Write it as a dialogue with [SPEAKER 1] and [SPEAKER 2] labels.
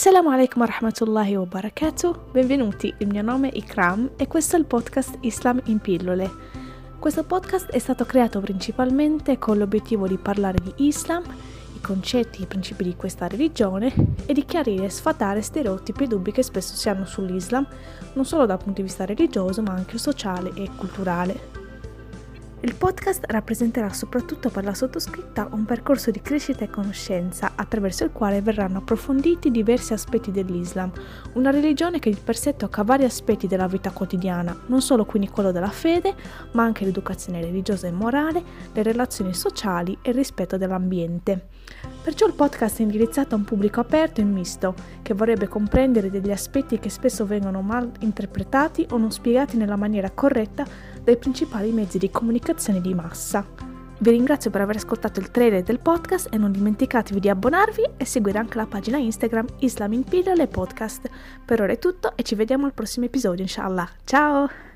[SPEAKER 1] Assalamu alaikum wa rahmatullahi wa barakatuh, benvenuti, il mio nome è Ikram e questo è il podcast Islam in pillole. Questo podcast è stato creato principalmente con l'obiettivo di parlare di Islam, i concetti e i principi di questa religione e di chiarire e sfatare stereotipi e dubbi che spesso si hanno sull'Islam, non solo dal punto di vista religioso ma anche sociale e culturale. Il podcast rappresenterà soprattutto per la sottoscritta un percorso di crescita e conoscenza attraverso il quale verranno approfonditi diversi aspetti dell'Islam, una religione che di per sé tocca vari aspetti della vita quotidiana, non solo quindi quello della fede, ma anche l'educazione religiosa e morale, le relazioni sociali e il rispetto dell'ambiente. Perciò il podcast è indirizzato a un pubblico aperto e misto, che vorrebbe comprendere degli aspetti che spesso vengono mal interpretati o non spiegati nella maniera corretta dai principali mezzi di comunicazione di massa. Vi ringrazio per aver ascoltato il trailer del podcast e non dimenticatevi di abbonarvi e seguire anche la pagina Instagram Islam in Pillole Podcast. Per ora è tutto e ci vediamo al prossimo episodio, inshallah. Ciao!